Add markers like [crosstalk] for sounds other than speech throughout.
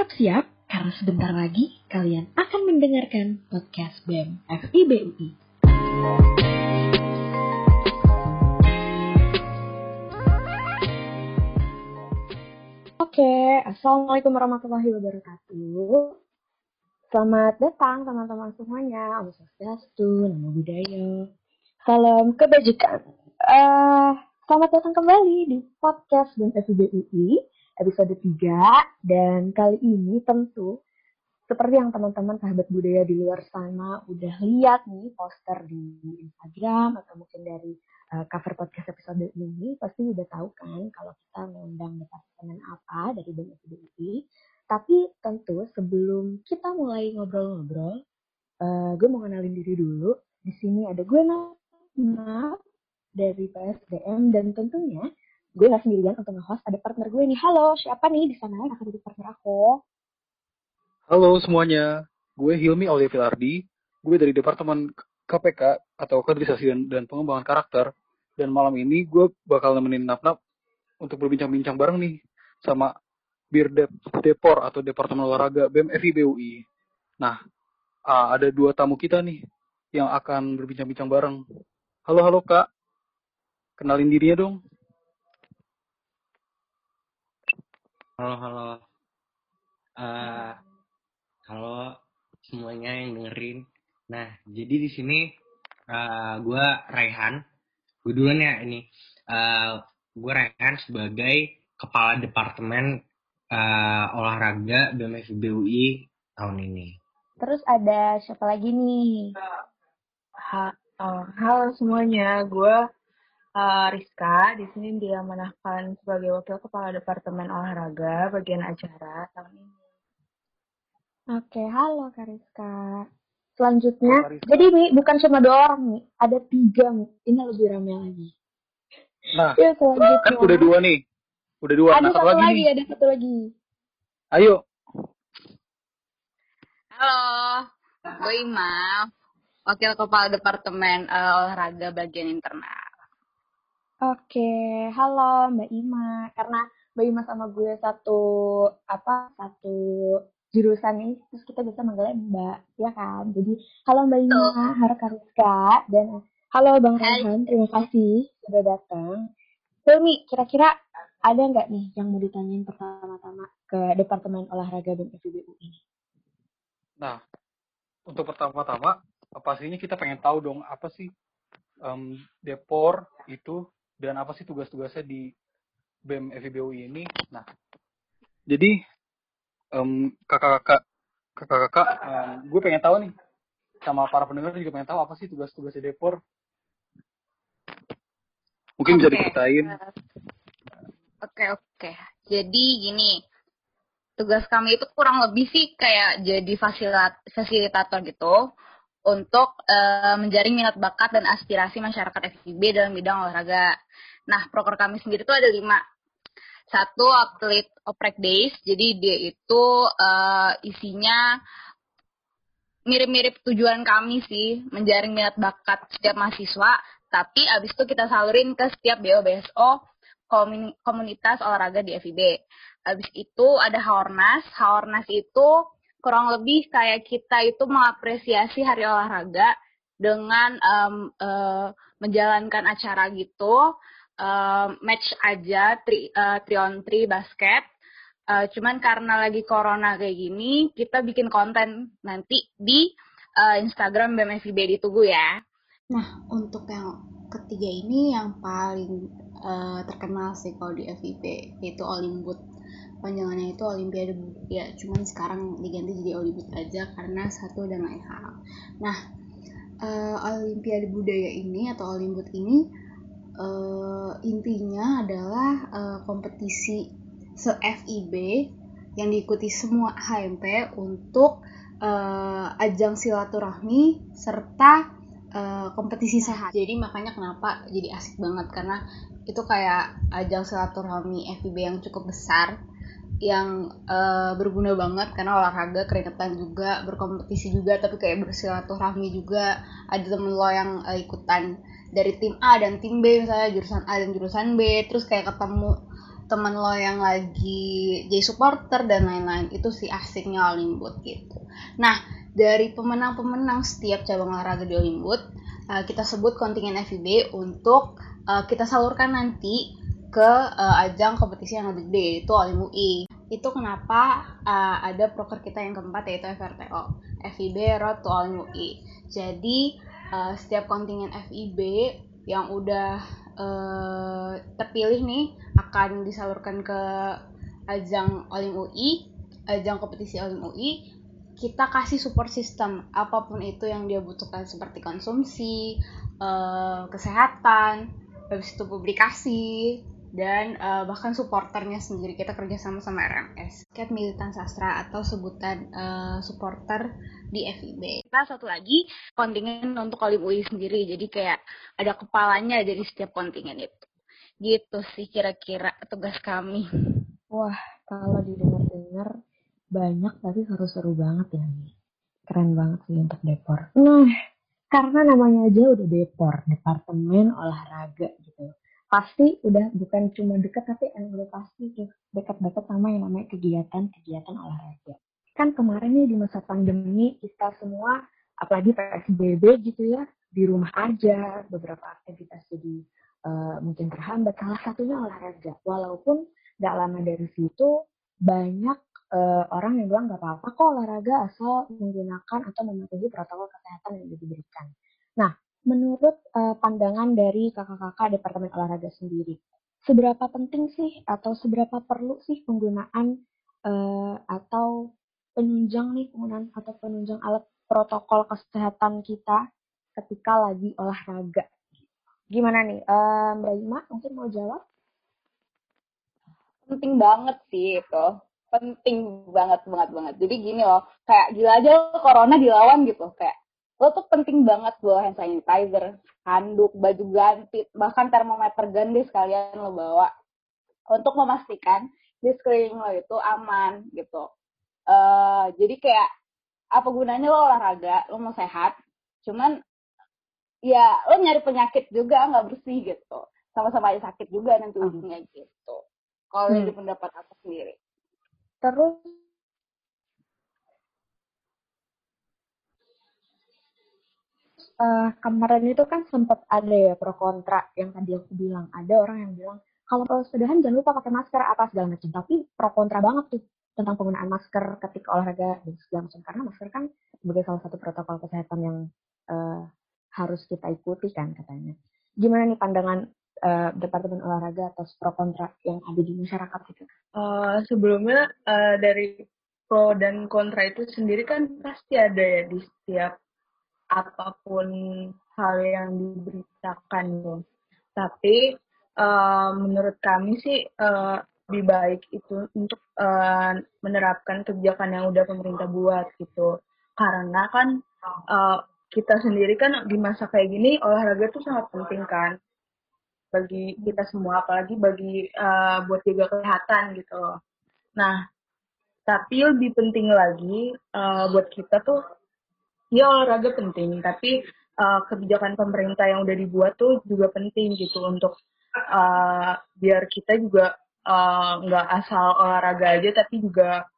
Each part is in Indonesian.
Siap-siap, karena sebentar lagi kalian akan mendengarkan podcast BEM FIBUI. Oke, Assalamualaikum warahmatullahi wabarakatuh. Selamat datang teman-teman semuanya. Om Swastiastu, Nama Budaya. Salam kebajikan. Uh, selamat datang kembali di podcast BEM FIBUI episode 3 dan kali ini tentu seperti yang teman-teman sahabat budaya di luar sana udah lihat nih poster di Instagram atau mungkin dari uh, cover podcast episode ini pasti udah tahu kan kalau kita mengundang departemen apa dari BMSDI. Tapi tentu sebelum kita mulai ngobrol-ngobrol, uh, gue mau kenalin diri dulu. Di sini ada gue Nama dari PSDM dan tentunya gue gak sendirian untuk nge-host, ada partner gue nih. Halo, siapa nih di sana yang akan jadi partner aku? Halo semuanya, gue Hilmi Aulia Filardi. Gue dari Departemen KPK atau Kaderisasi dan, Pengembangan Karakter. Dan malam ini gue bakal nemenin Nap-Nap untuk berbincang-bincang bareng nih sama Bir Depor atau Departemen Olahraga BEM FIBUI. Nah, ada dua tamu kita nih yang akan berbincang-bincang bareng. Halo, halo Kak. Kenalin dirinya dong. Halo, halo. Uh, halo semuanya yang dengerin. Nah, jadi di sini uh, gue Raihan. Gue duluan ya ini. Uh, gue Raihan sebagai kepala departemen uh, olahraga BMFB UI tahun ini. Terus ada siapa lagi nih? Ha, uh, halo semuanya, gue uh, Rizka. Di sini dia menahkan sebagai wakil kepala departemen olahraga bagian acara tahun ini. Oke, halo Kak Rizka. Selanjutnya, halo, jadi nih bukan cuma dua orang nih, ada tiga nih. Ini lebih ramai lagi. Nah, ya, selanjutnya. kan udah dua nih. Udah dua, ada nah, satu lagi, lagi ada satu lagi. Ayo. Halo, gue Ima, wakil kepala departemen uh, olahraga bagian internal. Oke, halo Mbak Ima. Karena Mbak Ima sama gue satu apa satu jurusan nih, terus kita bisa manggilnya Mbak, ya kan? Jadi, halo Mbak Ima, oh. halo Kariska, dan halo Bang Rehan, terima kasih sudah datang. Hilmi, kira-kira ada nggak nih yang mau ditanyain pertama-tama ke Departemen Olahraga dan FIBU ini? Nah, untuk pertama-tama, pastinya kita pengen tahu dong apa sih um, Depor itu dan apa sih tugas-tugasnya di BEM FIBUI ini. Nah, jadi um, kakak-kakak kakak-kakak um, gue pengen tahu nih sama para pendengar juga pengen tahu apa sih tugas-tugasnya Depor. Mungkin okay. bisa diceritain. Oke, okay, oke. Okay. Jadi gini, tugas kami itu kurang lebih sih kayak jadi fasilitator gitu untuk uh, menjaring minat bakat dan aspirasi masyarakat FIB dalam bidang olahraga. Nah, proker kami sendiri itu ada lima. Satu, atlet oprek days. Jadi dia itu uh, isinya mirip-mirip tujuan kami sih, menjaring minat bakat setiap mahasiswa. Tapi abis itu kita salurin ke setiap BO-BSO komunitas olahraga di FIB. Abis itu ada Haornas. Haornas itu kurang lebih kayak kita itu mengapresiasi hari olahraga dengan um, uh, menjalankan acara gitu uh, match aja tri, uh, tri on tri basket. Uh, cuman karena lagi corona kayak gini kita bikin konten nanti di uh, Instagram BMFIB ditunggu ya. Nah untuk yang ketiga ini yang paling uh, terkenal sih kalau di FIB yaitu Olimbut panjangannya itu Olimpiade ya cuman sekarang diganti jadi Olimpik aja karena satu dan lain hal nah uh, Olimpiade budaya ini atau Olimbut ini uh, intinya adalah uh, kompetisi se FIB yang diikuti semua HMP untuk uh, ajang silaturahmi serta uh, kompetisi sehat. Jadi makanya kenapa jadi asik banget karena itu kayak ajang silaturahmi FIB yang cukup besar yang uh, berguna banget karena olahraga keringetan juga berkompetisi juga tapi kayak bersilaturahmi juga. Ada temen lo yang uh, ikutan dari tim A dan tim B misalnya jurusan A dan jurusan B terus kayak ketemu temen lo yang lagi jadi supporter dan lain-lain. Itu sih asiknya Olimbut gitu. Nah dari pemenang-pemenang setiap cabang olahraga di Olimbut uh, kita sebut kontingen FIB untuk uh, kita salurkan nanti ke uh, ajang kompetisi yang lebih gede yaitu Olim UI. Itu kenapa uh, ada proker kita yang keempat yaitu FRTO, FIB Road to Olim UI. Jadi uh, setiap kontingen FIB yang udah uh, terpilih nih akan disalurkan ke ajang Olim UI, ajang kompetisi Olim UI kita kasih support system apa pun itu yang dia butuhkan seperti konsumsi, kesehatan, habis itu publikasi dan uh, bahkan supporternya sendiri kita kerja sama sama RMS, Cat Militan Sastra atau sebutan uh, supporter di FIB. Kita satu lagi kontingen untuk Olim UI sendiri, jadi kayak ada kepalanya dari setiap kontingen itu. Gitu sih kira-kira tugas kami. Wah, kalau didengar-dengar banyak tapi seru-seru banget ya nih. Keren banget sih untuk Depor. Nah, karena namanya aja udah Depor, Departemen Olahraga gitu. Pasti udah bukan cuma dekat tapi yang udah pasti tuh dekat-dekat sama yang namanya kegiatan-kegiatan olahraga. Kan kemarin nih di masa pandemi kita semua apalagi PSBB gitu ya di rumah aja beberapa aktivitas jadi uh, mungkin terhambat salah satunya olahraga walaupun gak lama dari situ banyak uh, orang yang bilang nggak apa-apa kok olahraga asal menggunakan atau mematuhi protokol kesehatan yang diberikan. Nah, menurut uh, pandangan dari kakak-kakak Departemen Olahraga sendiri, seberapa penting sih atau seberapa perlu sih penggunaan uh, atau penunjang nih penggunaan atau penunjang alat protokol kesehatan kita ketika lagi olahraga? Gimana nih, uh, Mbak Ima mungkin mau jawab? Penting banget sih itu penting banget banget banget jadi gini loh kayak gila aja corona dilawan gitu kayak lo tuh penting banget bawa hand sanitizer handuk baju ganti bahkan termometer ganti sekalian lo bawa. Untuk memastikan di sekeliling lo itu aman gitu. Uh, jadi kayak apa gunanya lo olahraga lo mau sehat cuman ya lo nyari penyakit juga nggak bersih gitu. Sama-sama aja sakit juga nanti ujungnya gitu. Kalau hmm. dari pendapat aku sendiri. Terus uh, kemarin itu kan sempat ada ya pro kontra yang tadi aku bilang. Ada orang yang bilang kalau sepedahan jangan lupa pakai masker apa segala macam. Tapi pro kontra banget tuh tentang penggunaan masker ketika olahraga dan segala macam. Karena masker kan sebagai salah satu protokol kesehatan yang uh, harus kita ikuti kan katanya. Gimana nih pandangan uh, departemen olahraga atau pro kontra yang ada di masyarakat itu? Uh, sebelumnya uh, dari pro dan kontra itu sendiri kan pasti ada ya di setiap apa pun hal yang diberitakan loh. Tapi uh, menurut kami sih uh, lebih baik itu untuk uh, menerapkan kebijakan yang udah pemerintah buat gitu. Karena kan uh, kita sendiri kan di masa kayak gini olahraga tuh sangat penting kan bagi kita semua apalagi bagi uh, buat jaga kesehatan gitu nah tapi lebih penting lagi uh, buat kita tuh ya olahraga penting. Tapi uh, kebijakan pemerintah yang udah dibuat tuh juga penting gitu untuk uh, biar kita juga nggak uh, asal olahraga aja tapi juga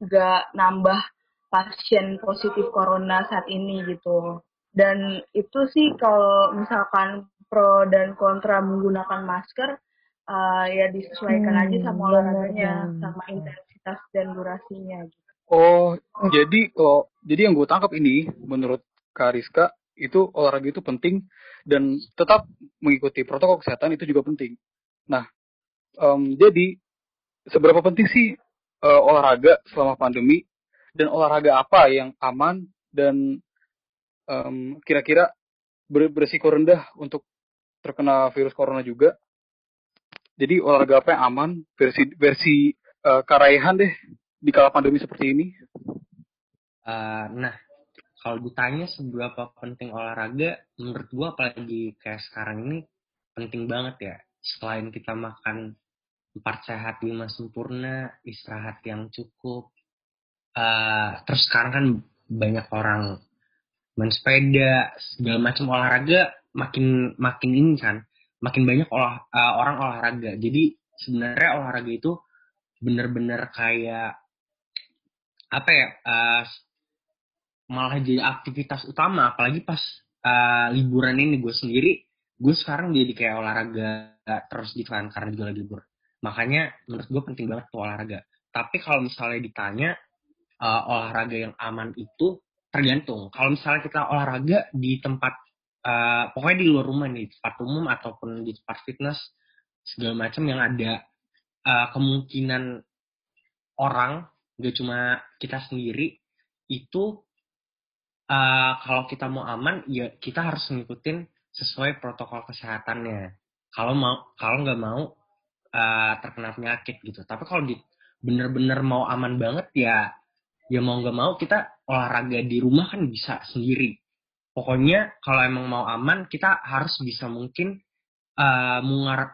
nggak uh, nambah pasien positif corona saat ini gitu. Dan itu sih kalau misalkan pro dan kontra menggunakan masker uh, ya disesuaikan hmm, aja sama olahraganya sama intensitas dan durasinya gitu. Oh, jadi kalau jadi yang gue tangkap ini menurut Kariska itu olahraga itu penting dan tetap mengikuti protokol kesehatan itu juga penting. Nah, um, jadi seberapa penting sih uh, olahraga selama pandemi dan olahraga apa yang aman dan um, kira-kira berisiko rendah untuk terkena virus corona juga. Jadi olahraga apa yang aman versi versi uh, Karaihan deh di kala pandemi seperti ini? Uh, nah, kalau ditanya seberapa penting olahraga, menurut gua apalagi kayak sekarang ini penting banget ya. Selain kita makan empat sehat lima sempurna, istirahat yang cukup. Uh, terus sekarang kan banyak orang main sepeda, segala macam olahraga makin makin ini kan makin banyak olah uh, orang olahraga jadi sebenarnya olahraga itu bener-bener kayak apa ya uh, malah jadi aktivitas utama apalagi pas uh, liburan ini gue sendiri gue sekarang jadi kayak olahraga terus di kan karena juga lagi libur. Makanya menurut gue penting banget tuh olahraga. Tapi kalau misalnya ditanya uh, olahraga yang aman itu tergantung. Kalau misalnya kita olahraga di tempat uh, pokoknya di luar rumah nih tempat umum ataupun di tempat fitness segala macam yang ada uh, kemungkinan orang gak cuma kita sendiri itu uh, kalau kita mau aman ya kita harus ngikutin sesuai protokol kesehatannya. Kalau mau kalau nggak mau uh, terkena penyakit gitu. Tapi kalau di bener-bener mau aman banget ya ya mau nggak mau kita olahraga di rumah kan bisa sendiri. Pokoknya kalau emang mau aman kita harus bisa mungkin uh,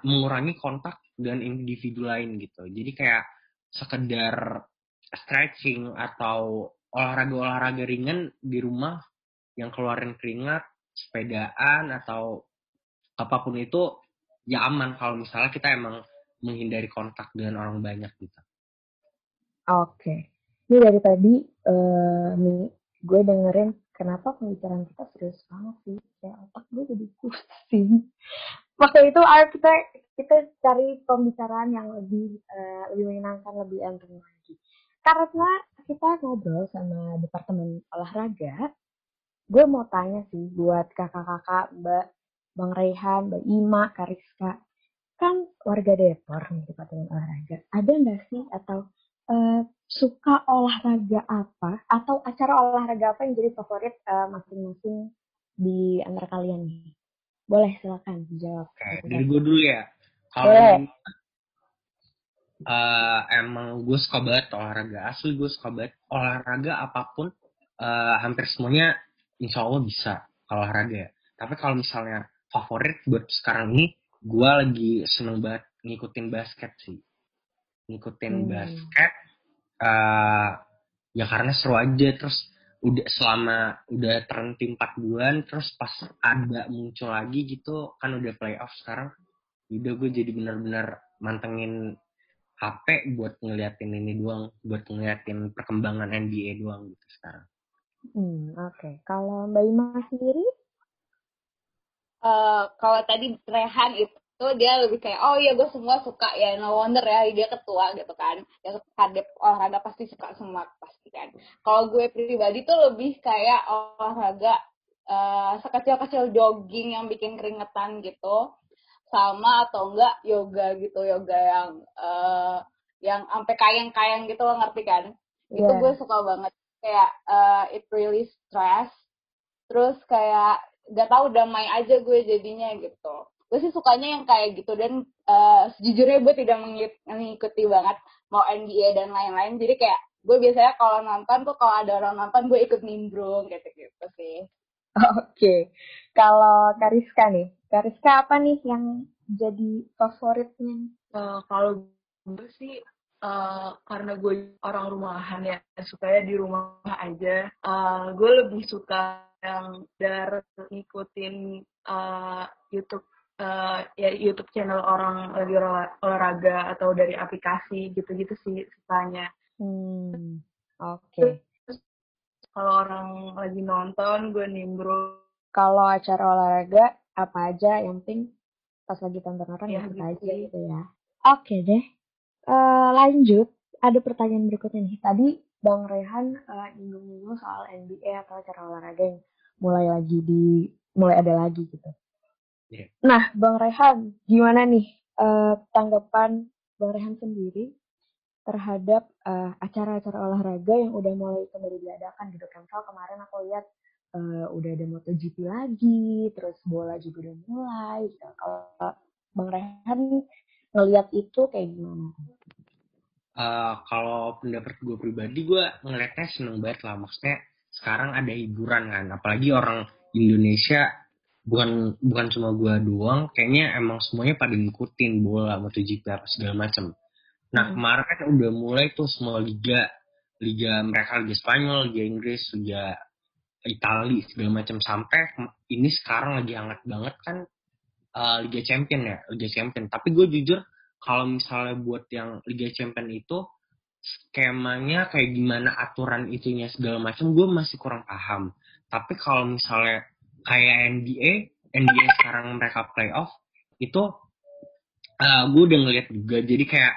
mengurangi kontak dengan individu lain gitu. Jadi kayak sekedar stretching atau olahraga-olahraga ringan di rumah yang keluarin keringat, sepedaan atau apa pun itu ya aman kalau misalnya kita emang menghindari kontak dengan orang banyak gitu. Oke. Ini dari tadi uh, nih gue dengerin kenapa pembicaraan kita serius banget sih. Kayak otak gue jadi pusing. [laughs] Waktu itu ayo kita kita cari pembicaraan yang lebih uh, lebih menyenangkan, lebih enteng lagi karena kita ngobrol sama departemen olahraga, gue mau tanya sih buat kakak-kakak, Mbak Bang Rehan, Mbak Ima, Kariska, kan warga Depor nih departemen olahraga. Ada nggak sih atau uh, suka olahraga apa atau acara olahraga apa yang jadi favorit eh, masing-masing di antara kalian nih? Boleh silakan dijawab. Oke, dari gue dulu ya. Kalau uh, emang gue suka banget olahraga asli gue suka banget olahraga apa pun uh, hampir semuanya insya Allah bisa olahraga ya. tapi kalau misalnya favorit buat sekarang ini gue lagi seneng banget ngikutin basket sih ngikutin hmm. basket uh, ya karena seru aja terus udah selama udah terhenti empat bulan terus pas ada muncul lagi gitu kan udah playoff sekarang udah gue jadi bener-bener mantengin HP buat ngeliatin ini doang, buat ngeliatin perkembangan NBA doang gitu sekarang. Hmm, oke. Okay. Kalau Mbak Ima sendiri? Uh, kalau tadi Rehan itu dia lebih kayak oh iya gue semua suka ya no wonder ya dia ketua gitu kan ya kadep olahraga pasti suka semua pasti kan kalau gue pribadi tuh lebih kayak olahraga uh, sekecil-kecil jogging yang bikin keringetan gitu sama atau enggak yoga gitu yoga yang uh, yang sampai kayang-kayang gitu lo ngerti kan yeah. itu iya. gue suka banget kayak uh, it really stress terus kayak gak tau damai aja gue jadinya gitu gue sih sukanya yang kayak gitu dan uh, sejujurnya gue tidak mengikuti banget mau NBA dan lain-lain jadi kayak gue biasanya kalau nonton tuh kalau ada orang nonton gue ikut nimbrung gitu gitu sih Oke, okay. kalau Kariska nih, Kariska apa nih yang jadi favoritnya? Uh, kalau gue sih uh, karena gue orang rumahan ya, supaya di rumah aja. Uh, gue lebih suka yang dari ngikutin uh, YouTube uh, ya YouTube channel orang lagi olahraga atau dari aplikasi gitu-gitu sih sukanya. Hmm, oke. Okay kalau orang lagi nonton gue nimbrung kalau acara olahraga apa aja yang penting pas lagi tonton orang ya, gitu. aja gitu ya. Oke okay deh. Uh, lanjut ada pertanyaan berikutnya nih. Tadi bang Rehan uh, nyinggung-nyinggung soal NBA atau acara olahraga yang mulai lagi di mulai ada lagi gitu. Yeah. nah bang Rehan gimana nih uh, tanggapan bang Rehan sendiri terhadap uh, acara-acara olahraga yang udah mulai kembali diadakan gitu? Kan. Misal kemarin aku lihat uh, udah ada MotoGP lagi, terus bola juga udah mulai. Gitu. Kalau Bang Rehan ngelihat itu kayak gimana? Uh, kalau pendapat gue pribadi, gue ngelihatnya seneng banget lah. Maksudnya sekarang ada hiburan kan, apalagi orang Indonesia bukan bukan cuma gue doang, kayaknya emang semuanya pada ngikutin bola, MotoGP apa segala macam Nah hmm. kemarin kan udah mulai tuh semua liga, liga mereka liga Spanyol, liga Inggris, liga Italia segala macam. Sampai ini sekarang lagi hangat banget kan uh, Liga Champion ya, Liga Champion. Tapi gue jujur kalau misalnya buat yang Liga Champion itu skemanya kayak gimana aturan itunya segala macam gue masih kurang paham. Tapi kalau misalnya kayak NBA NBA sekarang mereka playoff itu uh, gue udah ngeliat juga. Jadi kayak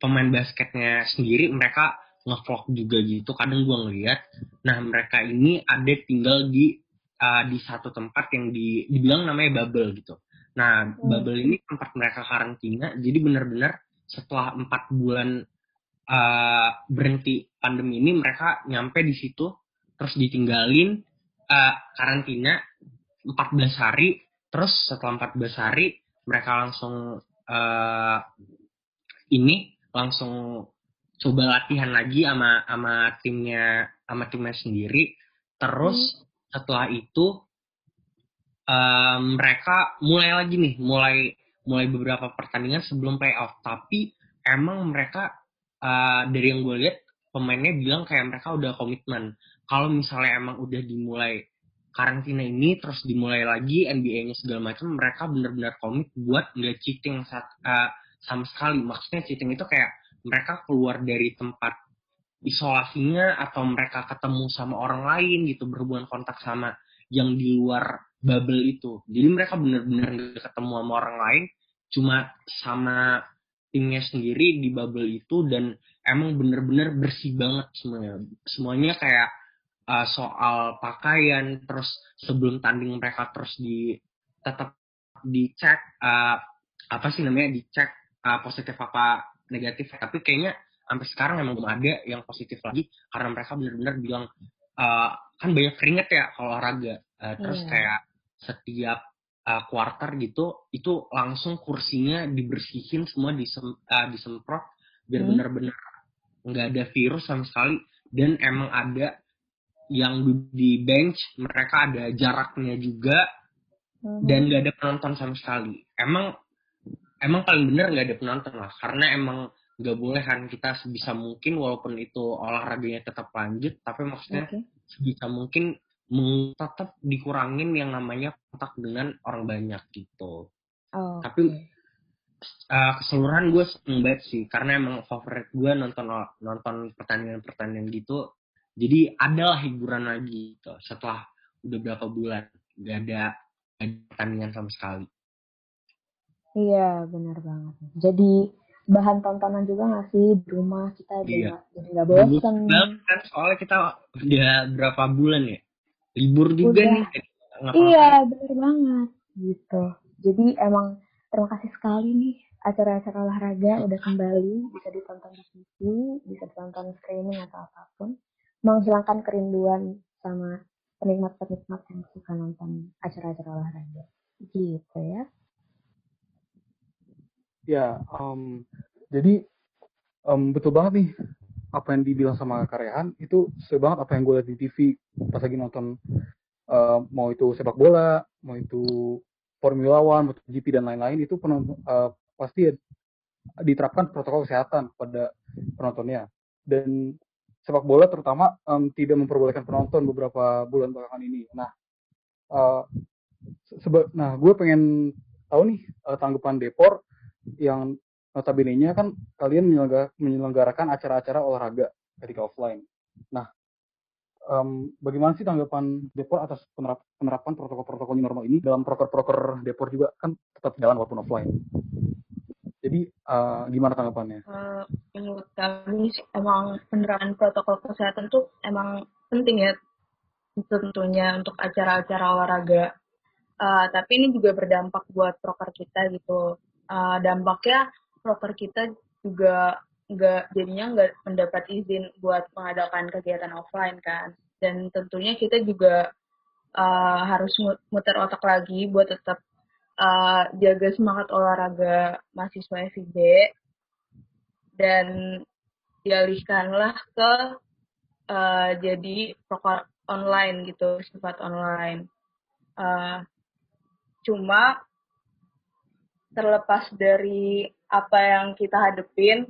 pemain basketnya sendiri mereka ngevlog juga gitu kadang gue ngeliat nah mereka ini ada tinggal di uh, di satu tempat yang di dibilang namanya bubble gitu nah hmm. bubble ini tempat mereka karantina jadi benar-benar setelah empat bulan uh, berhenti pandemi ini mereka nyampe di situ terus ditinggalin uh, karantina 14 hari terus setelah 14 hari mereka langsung uh, ini langsung coba latihan lagi sama sama timnya sama timnya sendiri. Terus hmm. setelah itu uh, mereka mulai lagi nih mulai mulai beberapa pertandingan sebelum playoff. Tapi emang mereka uh, dari yang gue lihat pemainnya bilang kayak mereka udah komitmen. Kalau misalnya emang udah dimulai karantina ini terus dimulai lagi NBA-nya segala macam mereka benar-benar komit buat nggak cheating saat, uh, sama sekali. Maksudnya cheating itu kayak mereka keluar dari tempat isolasinya atau mereka ketemu sama orang lain gitu berhubungan kontak sama yang di luar bubble itu. Jadi mereka benar-benar ketemu sama orang lain cuma sama timnya sendiri di bubble itu dan emang bener-bener bersih banget semuanya. Semuanya kayak uh, soal pakaian terus sebelum tanding mereka terus di tetap dicek uh, apa sih namanya dicek uh, positif apa negatif tapi kayaknya sampai sekarang emang belum ada yang positif lagi karena mereka benar-benar bilang uh, kan banyak keringet ya kalau olahraga uh, terus yeah. kayak setiap uh, quarter gitu itu langsung kursinya dibersihin semua disem, uh, disemprot biar hmm. benar-benar nggak ada virus sama sekali dan emang ada yang di bench mereka ada jaraknya juga hmm. dan nggak ada penonton sama sekali emang emang paling benar nggak ada penonton lah karena emang nggak boleh kan kita sebisa mungkin walaupun itu olahraganya tetap lanjut tapi maksudnya okay. sebisa mungkin tetap dikurangin yang namanya kontak dengan orang banyak gitu. Oh, Tapi uh, keseluruhan gue seneng banget sih karena emang favorit gue nonton nonton pertandingan-pertandingan gitu. Jadi adalah hiburan lagi gitu setelah udah berapa bulan gak ada, pertandingan sama sekali. Iya benar banget. Jadi bahan tontonan juga gak sih di rumah kita iya. jadi gak bosan. Kan soalnya kita udah berapa bulan ya libur juga Udah. nih iya benar banget gitu jadi emang terima kasih sekali nih acara-acara olahraga udah kembali bisa ditonton di TV bisa ditonton streaming atau apa pun menghilangkan kerinduan sama penikmat-penikmat yang suka nonton acara-acara olahraga gitu ya ya um, jadi um, betul banget nih apa yang dibilang sama Karyahan itu sesuai banget apa yang gue lihat di TV pas lagi nonton uh, mau itu sepak bola, mau itu Formula One, MotoGP dan lain-lain itu penonton uh, pasti diterapkan protokol kesehatan kepada penontonnya dan sepak bola terutama um, tidak memperbolehkan penonton beberapa bulan belakangan ini. Nah, uh, nah gue pengen tahu nih uh, tanggapan Depor yang notabene-nya kan kalian menyelenggarakan acara-acara olahraga ketika offline. Nah, um, bagaimana sih tanggapan Depor atas penerap penerapan protokol-protokol normal ini dalam proker-proker Depor juga kan tetap jalan walaupun offline. Jadi uh, gimana tanggapannya? Uh, menurut kami emang penerapan protokol kesehatan tuh emang penting ya tentunya untuk acara-acara olahraga. Uh, tapi ini juga berdampak buat proker kita gitu. Uh, dampaknya proker kita juga nggak jadinya nggak mendapat izin buat mengadakan kegiatan offline kan. Dan tentunya kita juga uh, harus muter otak lagi buat tetap uh, jaga semangat olahraga mahasiswa FIB dan dialihkanlah ke uh, jadi proker online gitu sifat online. Uh, cuma terlepas dari apa yang kita hadepin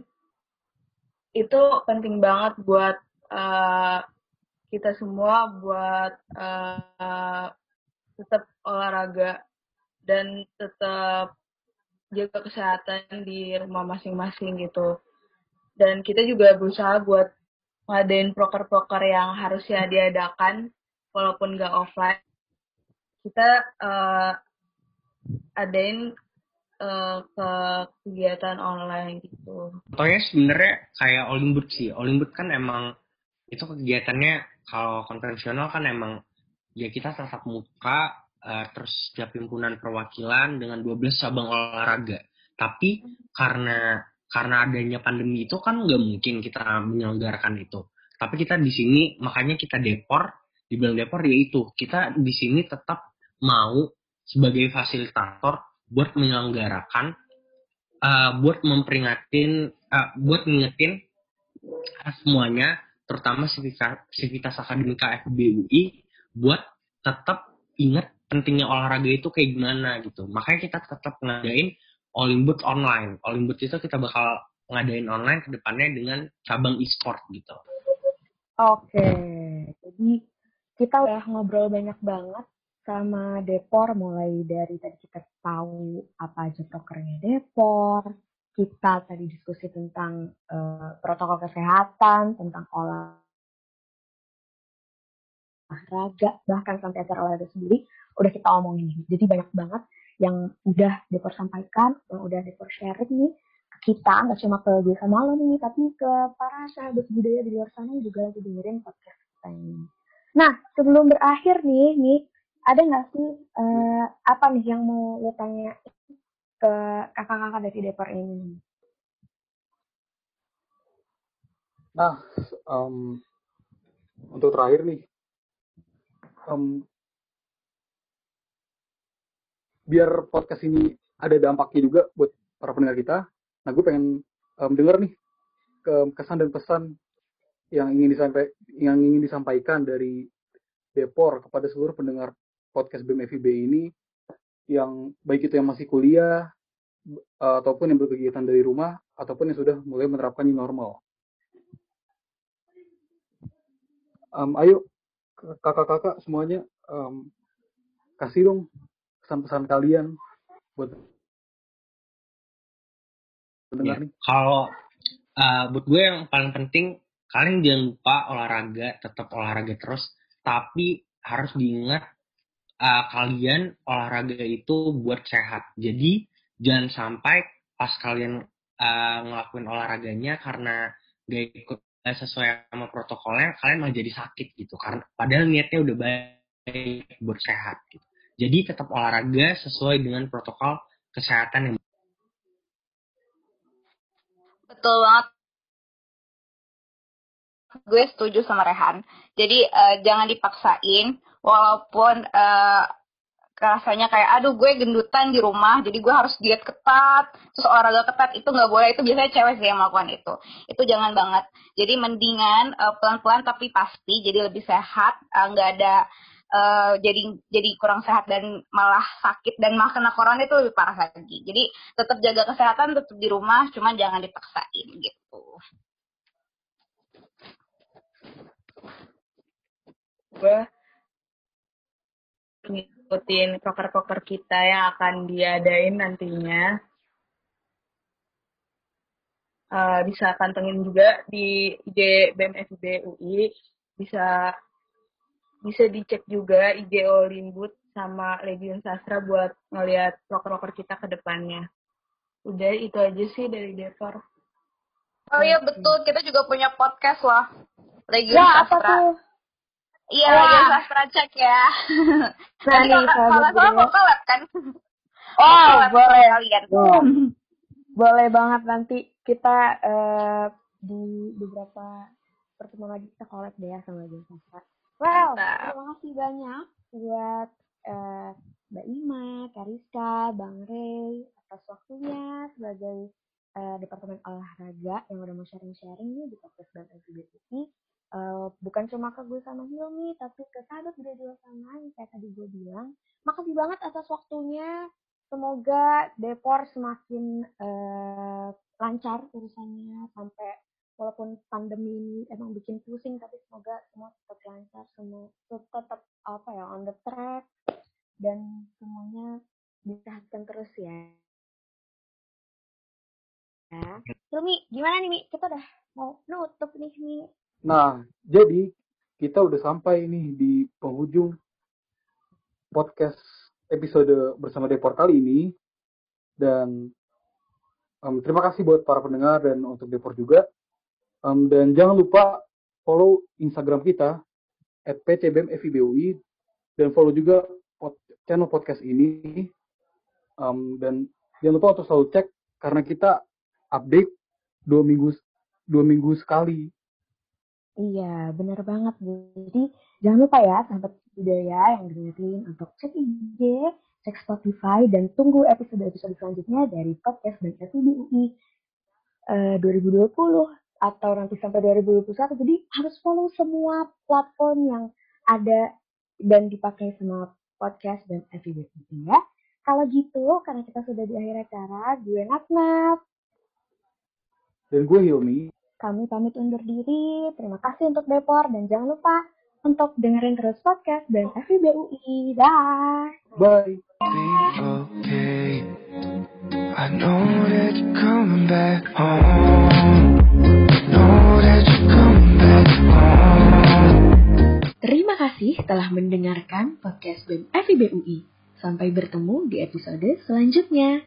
itu penting banget buat uh, kita semua buat uh, tetap olahraga dan tetap jaga kesehatan di rumah masing-masing gitu. Dan kita juga berusaha buat ngadain proker-proker yang harusnya diadakan walaupun nggak offline. Kita uh, adain uh, ke kegiatan online gitu. Contohnya sebenarnya kayak Olimbut sih. Olimbut kan emang itu kegiatannya kalau konvensional kan emang ya kita tatap muka uh, terus setiap himpunan perwakilan dengan 12 cabang olahraga. Tapi karena karena adanya pandemi itu kan nggak mungkin kita menyelenggarakan itu. Tapi kita di sini makanya kita depor, dibilang depor ya itu kita di sini tetap mau sebagai fasilitator buat menyelenggarakan, uh, buat memperingatin, uh, buat ngingetin semuanya, terutama sivitas akademika FBUI, buat tetap ingat pentingnya olahraga itu kayak gimana gitu. Makanya kita tetap ngadain Olimbut online. Olimbut itu kita bakal ngadain online ke depannya dengan cabang e-sport gitu. Oke, jadi kita udah ngobrol banyak banget sama Depor mulai dari tadi kita tahu apa aja prokernya Depor, kita tadi diskusi tentang uh, protokol kesehatan, tentang olahraga, bahkan sampai acara olahraga sendiri udah kita omongin. Jadi banyak banget yang udah Depor sampaikan, yang udah Depor sharing nih ke kita, nggak cuma ke desa malam nih, tapi ke para sahabat budaya di luar sana juga lagi dengerin podcast kita ini. Nah, sebelum berakhir nih, nih ada nggak sih uh, apa nih yang mau lo tanya ke kakak-kakak dari Depor ini? Nah, um, untuk terakhir nih, um, biar podcast ini ada dampaknya juga buat para pendengar kita, nah gue pengen um, denger nih ke kesan dan pesan yang ingin disampaikan yang ingin disampaikan dari Depor kepada seluruh pendengar podcast BEM FIB ini yang baik itu yang masih kuliah uh, ataupun yang berkegiatan dari rumah ataupun yang sudah mulai menerapkan new normal. Um, ayo kakak-kakak semuanya um, kasih dong pesan-pesan kalian buat pendengar ya, nih. Kalau uh, buat gue yang paling penting kalian jangan lupa olahraga, tetap olahraga terus, tapi harus diingat uh, kalian olahraga itu buat sehat. Jadi jangan sampai pas kalian uh, ngelakuin olahraganya karena gak ikut sesuai sama protokolnya, kalian malah jadi sakit gitu. Karena padahal niatnya udah baik buat sehat. Gitu. Jadi tetap olahraga sesuai dengan protokol kesehatan yang Betul banget. Gue setuju sama Rehan. Jadi uh, jangan dipaksain walaupun uh, rasanya kayak aduh gue gendutan di rumah jadi gue harus diet ketat terus olahraga ketat. Itu nggak boleh. Itu biasanya cewek sih yang melakukan itu. Itu jangan banget. Jadi mendingan uh, pelan-pelan tapi pasti jadi lebih sehat nggak uh, ada uh, jadi jadi kurang sehat dan malah sakit dan malah kena corona itu lebih parah lagi. Jadi tetap jaga kesehatan tetap di rumah cuman jangan dipaksain gitu gue ngikutin proker-proker kita yang akan diadain nantinya. Uh, bisa pantengin juga di IG BMFB UI. Bisa bisa dicek juga IG Olimbut sama Legion Sastra buat ngeliat proker-proker kita ke depannya. Udah itu aja sih dari Depor. Oh iya betul, kita juga punya podcast lah. Legion ya, Sastra. Apa tuh? Iya, Wah. lagi sastra cek ya. [laughs] Nah, nih, kalau salah mau collab kan? [laughs] Oh, boleh. Kalian. Oh. boleh banget nanti kita uh, di beberapa pertemuan lagi kita collab deh ya sama Lagi Sastra. Well, terima kasih banyak buat uh, Mbak Ima, Kariska, Bang Rey atas waktunya sebagai uh, Departemen Olahraga yang udah mau sharing-sharing nih di podcast Bang ini uh, bukan cuma ke gue sama Hilmi tapi ke sahabat luar sana yang kayak tadi gue bilang makasih banget atas waktunya semoga Depor semakin uh, lancar urusannya sampai walaupun pandemi ini emang bikin pusing tapi semoga semua tetap lancar semua tetap apa ya on the track dan semuanya disehatkan terus ya Hilmi, gimana nih Mi? Kita udah mau nutup nih Mi. Nah, jadi kita udah sampai nih di penghujung podcast episode bersama Depor kali ini. Dan um, terima kasih buat para pendengar dan untuk Depor juga. Um, dan jangan lupa follow Instagram kita at ptbmfibui dan follow juga pod, channel podcast ini. Um, dan jangan lupa untuk selalu cek karena kita update dua minggu dua minggu sekali Iya, bener banget. Jadi jangan lupa ya sahabat budaya yang dengerin untuk cek IG, cek Spotify, dan tunggu episode-episode selanjutnya dari podcast dan FIBUI uh, 2020 atau nanti sampai 2021. Jadi harus follow semua platform yang ada dan dipakai sama podcast dan FIBUI ya. Kalau gitu, karena kita sudah di akhir acara, gue Natnat. Dan gue Hilmi. Kami pamit undur diri. Terima kasih untuk Depor dan jangan lupa untuk dengerin terus podcast dan FIBUI. Dah. Bye. okay. I know that you're coming back home. Know that you're coming back home. Terima kasih telah mendengarkan podcast BEM FIBUI. Sampai bertemu di episode selanjutnya.